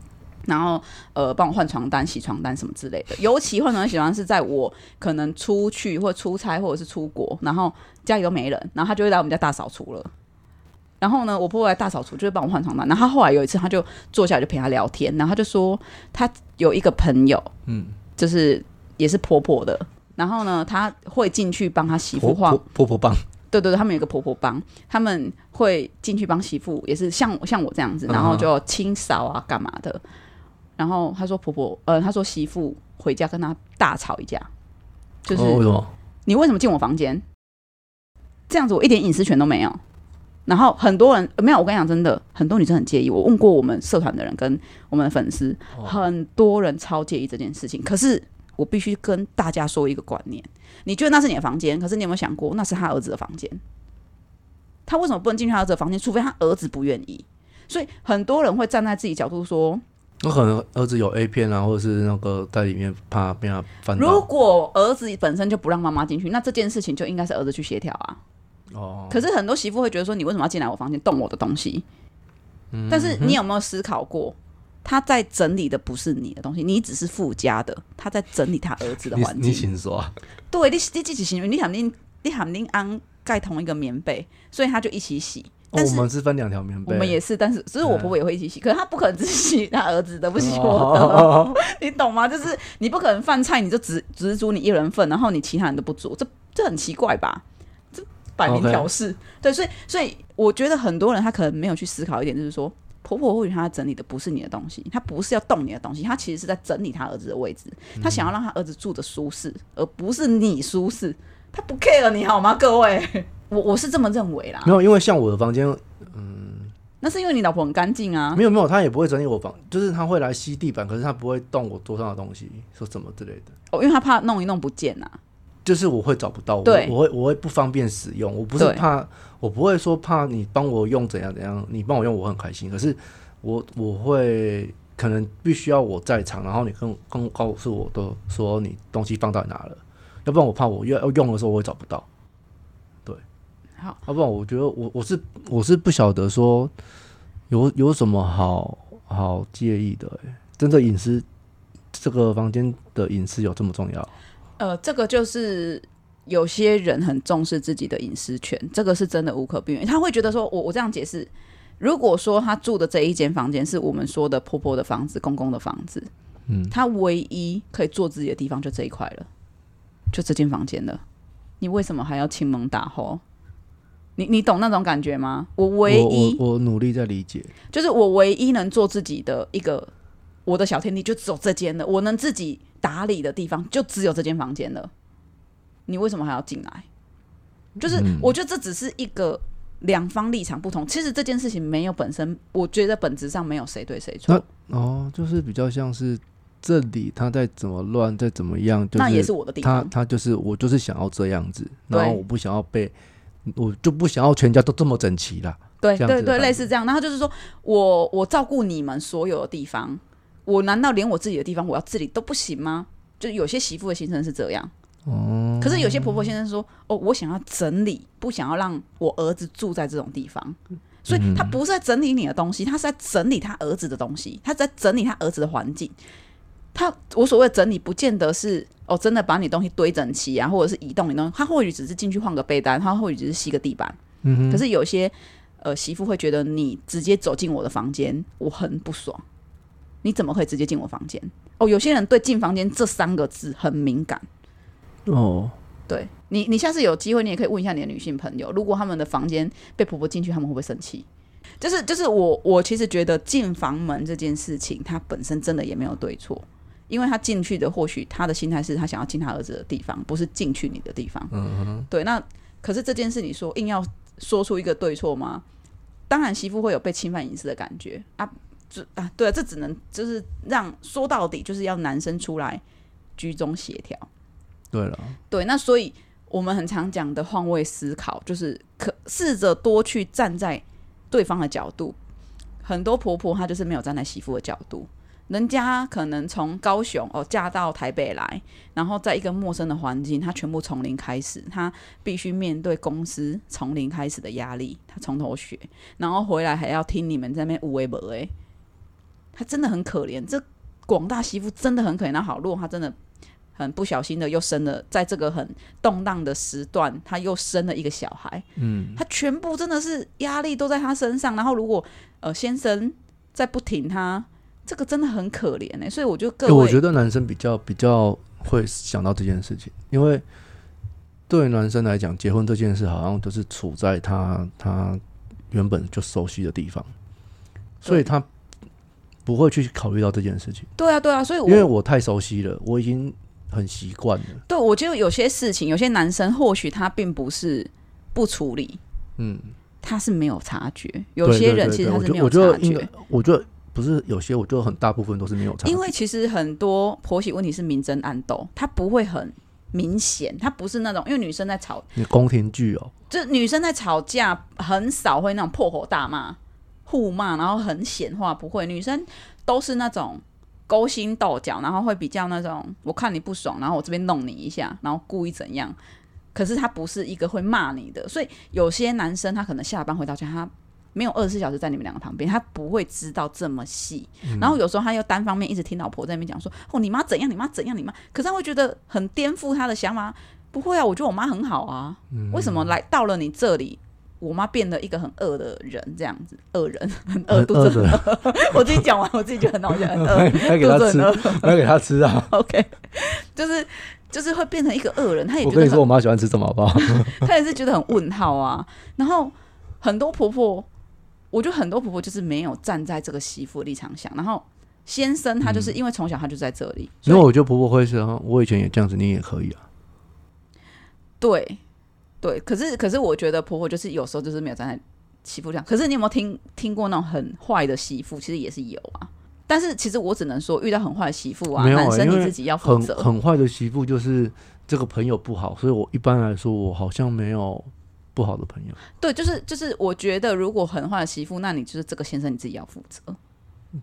然后，呃，帮我换床单、洗床单什么之类的。尤其换床单、洗床单是在我可能出去或出差或者是出国，然后家里都没人，然后他就会来我们家大扫除了。然后呢，我婆婆来大扫除，就会帮我换床单。然后后来有一次，他就坐下来就陪他聊天，然后他就说他有一个朋友，嗯，就是也是婆婆的。然后呢，他会进去帮他媳妇换婆婆帮。对对对，他们有个婆婆帮，他们会进去帮媳妇，也是像像我这样子，然后就清扫啊，干嘛的。然后他说婆婆，呃，他说媳妇回家跟他大吵一架，就是为什么？你为什么进我房间？这样子我一点隐私权都没有。然后很多人没有，我跟你讲，真的很多女生很介意。我问过我们社团的人跟我们的粉丝，很多人超介意这件事情。可是我必须跟大家说一个观念：你觉得那是你的房间，可是你有没有想过，那是他儿子的房间？他为什么不能进去他儿子的房间？除非他儿子不愿意。所以很多人会站在自己角度说。我可能儿子有 A 片啊，或者是那个在里面怕被他翻如果儿子本身就不让妈妈进去，那这件事情就应该是儿子去协调啊。哦。可是很多媳妇会觉得说，你为什么要进来我房间动我的东西？嗯。但是你有没有思考过，他在整理的不是你的东西，你只是附加的。他在整理他儿子的环境。你请说。对，你你自己行为，你想你你想你安盖同一个棉被，所以他就一起洗。但我们是分两条棉被，我们也是，但是只是我婆婆也会一起洗，可是她不可能只洗她儿子的，不洗我的，你懂吗？就是你不可能饭菜你就只只煮你一人份，然后你其他人都不煮，这这很奇怪吧？这摆明挑事。对，所以所以我觉得很多人他可能没有去思考一点，就是说婆婆或许她整理的不是你的东西，她不是要动你的东西，她其实是在整理她儿子的位置，她想要让她儿子住的舒适，而不是你舒适，她不 care 你好吗？各位。我我是这么认为啦，没有，因为像我的房间，嗯，那是因为你老婆很干净啊。没有没有，她也不会整理我房，就是她会来吸地板，可是她不会动我桌上的东西，说什么之类的。哦，因为她怕弄一弄不见呐。就是我会找不到，对，我会我会不方便使用。我不是怕，我不会说怕你帮我用怎样怎样，你帮我用我很开心。可是我我会可能必须要我在场，然后你跟跟告诉我都说你东西放到哪了，要不然我怕我要要用的时候我会找不到。对好，要不然我觉得我我是我是不晓得说有有什么好好介意的哎，真的隐私这个房间的隐私有这么重要？呃，这个就是有些人很重视自己的隐私权，这个是真的无可避免。他会觉得说，我我这样解释，如果说他住的这一间房间是我们说的婆婆的房子、公公的房子，嗯，他唯一可以做自己的地方就这一块了，就这间房间了，你为什么还要亲门打吼？你你懂那种感觉吗？我唯一我努力在理解，就是我唯一能做自己的一个我的小天地，就只有这间了。我能自己打理的地方，就只有这间房间了。你为什么还要进来？就是我觉得这只是一个两方立场不同。其实这件事情没有本身，我觉得本质上没有谁对谁错。哦，就是比较像是这里他在怎么乱，再怎么样，那也是我的地方。他他就是我就是想要这样子，然后我不想要被。我就不想要全家都这么整齐了。对对对，类似这样。然后就是说我我照顾你们所有的地方，我难道连我自己的地方我要自理都不行吗？就有些媳妇的行程是这样。哦。可是有些婆婆先生说：“哦，我想要整理，不想要让我儿子住在这种地方。”所以他不是在整理你的东西，他是在整理他儿子的东西，他在整理他儿子的环境。他我所谓整理，不见得是哦，真的把你东西堆整齐啊，或者是移动你东西。他或许只是进去换个被单，他或许只是吸个地板。嗯可是有些呃媳妇会觉得你直接走进我的房间，我很不爽。你怎么可以直接进我房间？哦，有些人对进房间这三个字很敏感。哦，对你，你下次有机会，你也可以问一下你的女性朋友，如果他们的房间被婆婆进去，他们会不会生气？就是就是我我其实觉得进房门这件事情，它本身真的也没有对错。因为他进去的，或许他的心态是他想要进他儿子的地方，不是进去你的地方。嗯哼。对，那可是这件事，你说硬要说出一个对错吗？当然，媳妇会有被侵犯隐私的感觉啊。这啊，对啊，这只能就是让说到底，就是要男生出来居中协调。对了。对，那所以我们很常讲的换位思考，就是可试着多去站在对方的角度。很多婆婆她就是没有站在媳妇的角度。人家可能从高雄哦嫁到台北来，然后在一个陌生的环境，她全部从零开始，她必须面对公司从零开始的压力，她从头学，然后回来还要听你们在那边无为不为，他真的很可怜。这广大媳妇真的很可怜。那好，如果她真的很不小心的又生了，在这个很动荡的时段，他又生了一个小孩，嗯，他全部真的是压力都在他身上。然后如果呃先生再不挺他。这个真的很可怜哎，所以我就各位，我觉得男生比较比较会想到这件事情，因为对男生来讲，结婚这件事好像都是处在他他原本就熟悉的地方，所以他不会去考虑到这件事情。对啊，对啊，所以因为我太熟悉了，我已经很习惯了。对，我觉得有些事情，有些男生或许他并不是不处理，嗯，他是没有察觉。有些人其实他是没有察觉。我觉得。不是有些，我觉得很大部分都是没有察觉。因为其实很多婆媳问题是明争暗斗，他不会很明显，他不是那种因为女生在吵，你宫廷剧哦，就女生在吵架很少会那种破口大骂、互骂，然后很显化，不会。女生都是那种勾心斗角，然后会比较那种我看你不爽，然后我这边弄你一下，然后故意怎样。可是他不是一个会骂你的，所以有些男生他可能下班回到家，他。没有二十四小时在你们两个旁边，他不会知道这么细。然后有时候他又单方面一直听老婆在那边讲说：“哦，你妈怎样，你妈怎样，你妈。”可是他会觉得很颠覆他的想法。不会啊，我觉得我妈很好啊。为什么来到了你这里，我妈变得一个很恶的人这样子？恶人，很饿，肚子饿。我自己讲完，我自己觉得很好笑，很饿，给他吃，要给他吃啊。OK，就是就是会变成一个恶人。他也我跟你说，我妈喜欢吃什么，好不好？他也是觉得很问号啊。然后很多婆婆。我觉得很多婆婆就是没有站在这个媳妇立场想，然后先生他就是因为从小他就在这里，因为我觉得婆婆会说，我以前也这样子，你也可以啊。对，对，可是可是我觉得婆婆就是有时候就是没有站在媳妇这样。可是你有没有听听过那种很坏的媳妇？其实也是有啊。但是其实我只能说，遇到很坏的媳妇啊，男生你自己要负责。很坏的媳妇就是这个朋友不好，所以我一般来说我好像没有。不好的朋友，对，就是就是，我觉得如果很坏的媳妇，那你就是这个先生你自己要负责，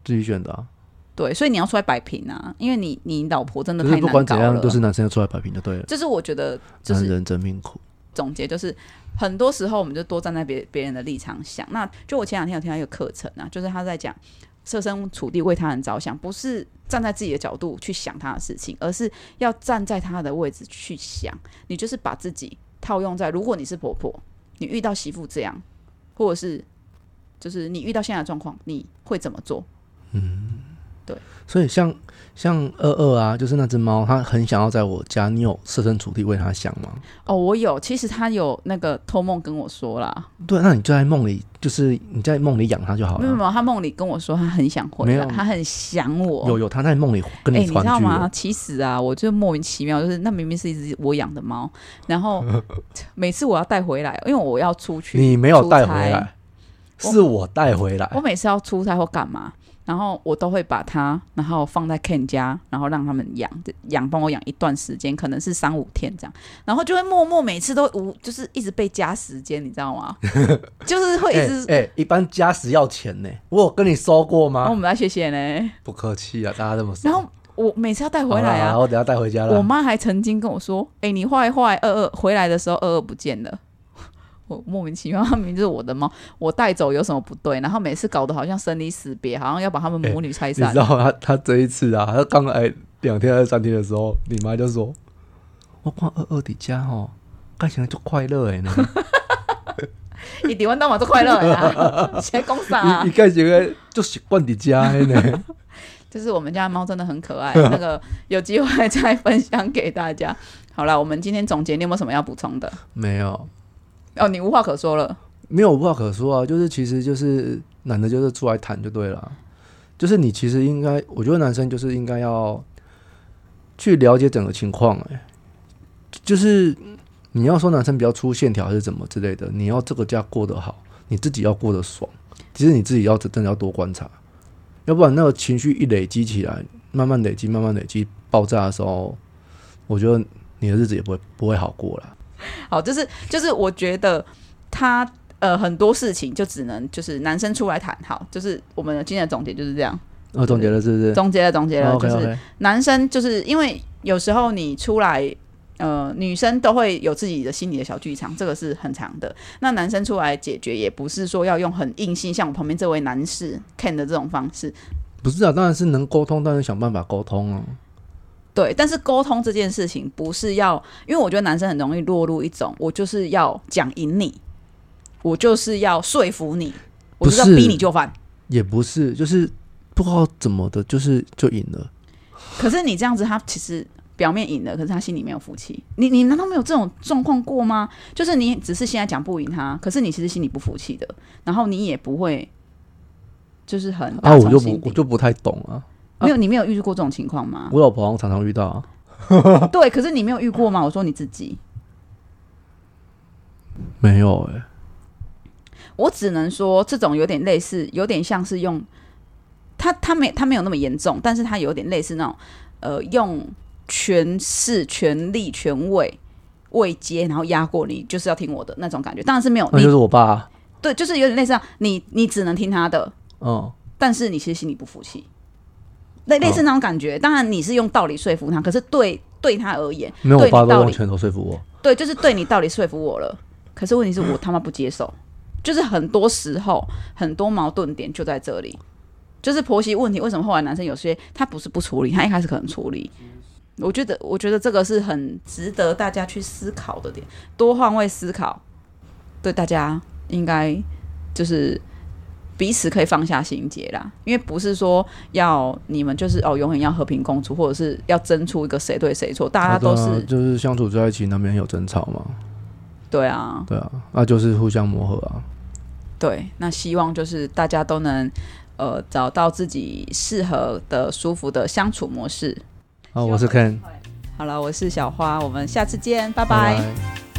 自己选的啊。对，所以你要出来摆平啊，因为你你老婆真的太不管怎样都是男生要出来摆平的，对。就是我觉得，男人真命苦。总结就是，很多时候我们就多站在别别人的立场想。那就我前两天有听到一个课程啊，就是他在讲设身处地为他人着想，不是站在自己的角度去想他的事情，而是要站在他的位置去想。你就是把自己。套用在，如果你是婆婆，你遇到媳妇这样，或者是，就是你遇到现在的状况，你会怎么做？嗯，对。所以像像二二啊，就是那只猫，它很想要在我家，你有设身处地为它想吗？哦，我有。其实它有那个托梦跟我说啦。对，那你就在梦里，就是你在梦里养它就好了。没有没有，它梦里跟我说，它很想回来，它很想我。有有，它在梦里跟你。哎，你知道吗？其实啊，我就莫名其妙，就是那明明是一只我养的猫，然后 每次我要带回来，因为我要出去，你没有带回来，是我带回来。我每次要出差或干嘛？然后我都会把它，然后放在 Ken 家，然后让他们养，养帮我养一段时间，可能是三五天这样，然后就会默默每次都无，就是一直被加时间，你知道吗？就是会一直哎，一般加时要钱呢，我有跟你说过吗？我们来谢谢呢，不客气啊，大家这么说。然后我每次要带回来啊，我等下带回家了。我妈还曾经跟我说，哎，你坏坏二二回来的时候二二不见了。我莫名其妙，他明明就是我的猫，我带走有什么不对？然后每次搞得好像生离死别，好像要把他们母女拆散。你知道他他这一次啊，他刚来两天还是三天的时候，你妈就说：“我看二二的家哦，看起来就快乐哎呢。”一点完到我就快乐呀，先讲啥？你看起来就习惯的家呢。就是我们家的猫真的很可爱，那个 有机会再分享给大家。好了，我们今天总结，你有没有什么要补充的？没有。哦，你无话可说了？没有无话可说啊，就是其实就是男的，就是出来谈就对了。就是你其实应该，我觉得男生就是应该要去了解整个情况。哎，就是你要说男生比较粗线条还是怎么之类的，你要这个家过得好，你自己要过得爽。其实你自己要真的要多观察，要不然那个情绪一累积起来，慢慢累积，慢慢累积爆炸的时候，我觉得你的日子也不会不会好过了。好，就是就是，我觉得他呃很多事情就只能就是男生出来谈。好，就是我们的今天的总结就是这样。我总结了是不是？总结了，总结了就是男生就是因为有时候你出来，呃，女生都会有自己的心理的小剧场，这个是很长的。那男生出来解决，也不是说要用很硬性，像我旁边这位男士 Ken 的这种方式。不是啊，当然是能沟通，当然想办法沟通啊。对，但是沟通这件事情不是要，因为我觉得男生很容易落入一种，我就是要讲赢你，我就是要说服你，我就是要逼你就范。也不是，就是不知道怎么的，就是就赢了。可是你这样子，他其实表面赢了，可是他心里没有福气。你你难道没有这种状况过吗？就是你只是现在讲不赢他，可是你其实心里不服气的，然后你也不会，就是很啊，我就不我就不太懂啊。没有你没有遇过这种情况吗？我老婆好像常常遇到啊，对，可是你没有遇过吗？我说你自己，没有哎、我只能说这种有点类似，有点像是用他他没他没有那么严重，但是他有点类似那种呃用权势、权力、权位。位阶，然后压过你，就是要听我的那种感觉。当然是没有，那就是我爸啊、对，就是有点类似这样，你你只能听他的，嗯，但是你其实心里不服气，类类似那种感觉。当然你是用道理说服他，可是对对他而言，没有，道理爸都用拳头说服我。对，就是对你道理说服我了。可是问题是我他妈不接受，就是很多时候很多矛盾点就在这里，就是婆媳问题。为什么后来男生有些他不是不处理，他一开始可能处理。我觉得，我觉得这个是很值得大家去思考的点，多换位思考，对大家应该就是彼此可以放下心结啦。因为不是说要你们就是哦永远要和平共处，或者是要争出一个谁对谁错，大家都是就是相处在一起，难免有争吵嘛。对啊，对啊，那就是互相磨合啊。对，那希望就是大家都能呃找到自己适合的、舒服的相处模式。好，我是 Ken，好了，我是小花，我们下次见，拜拜拜拜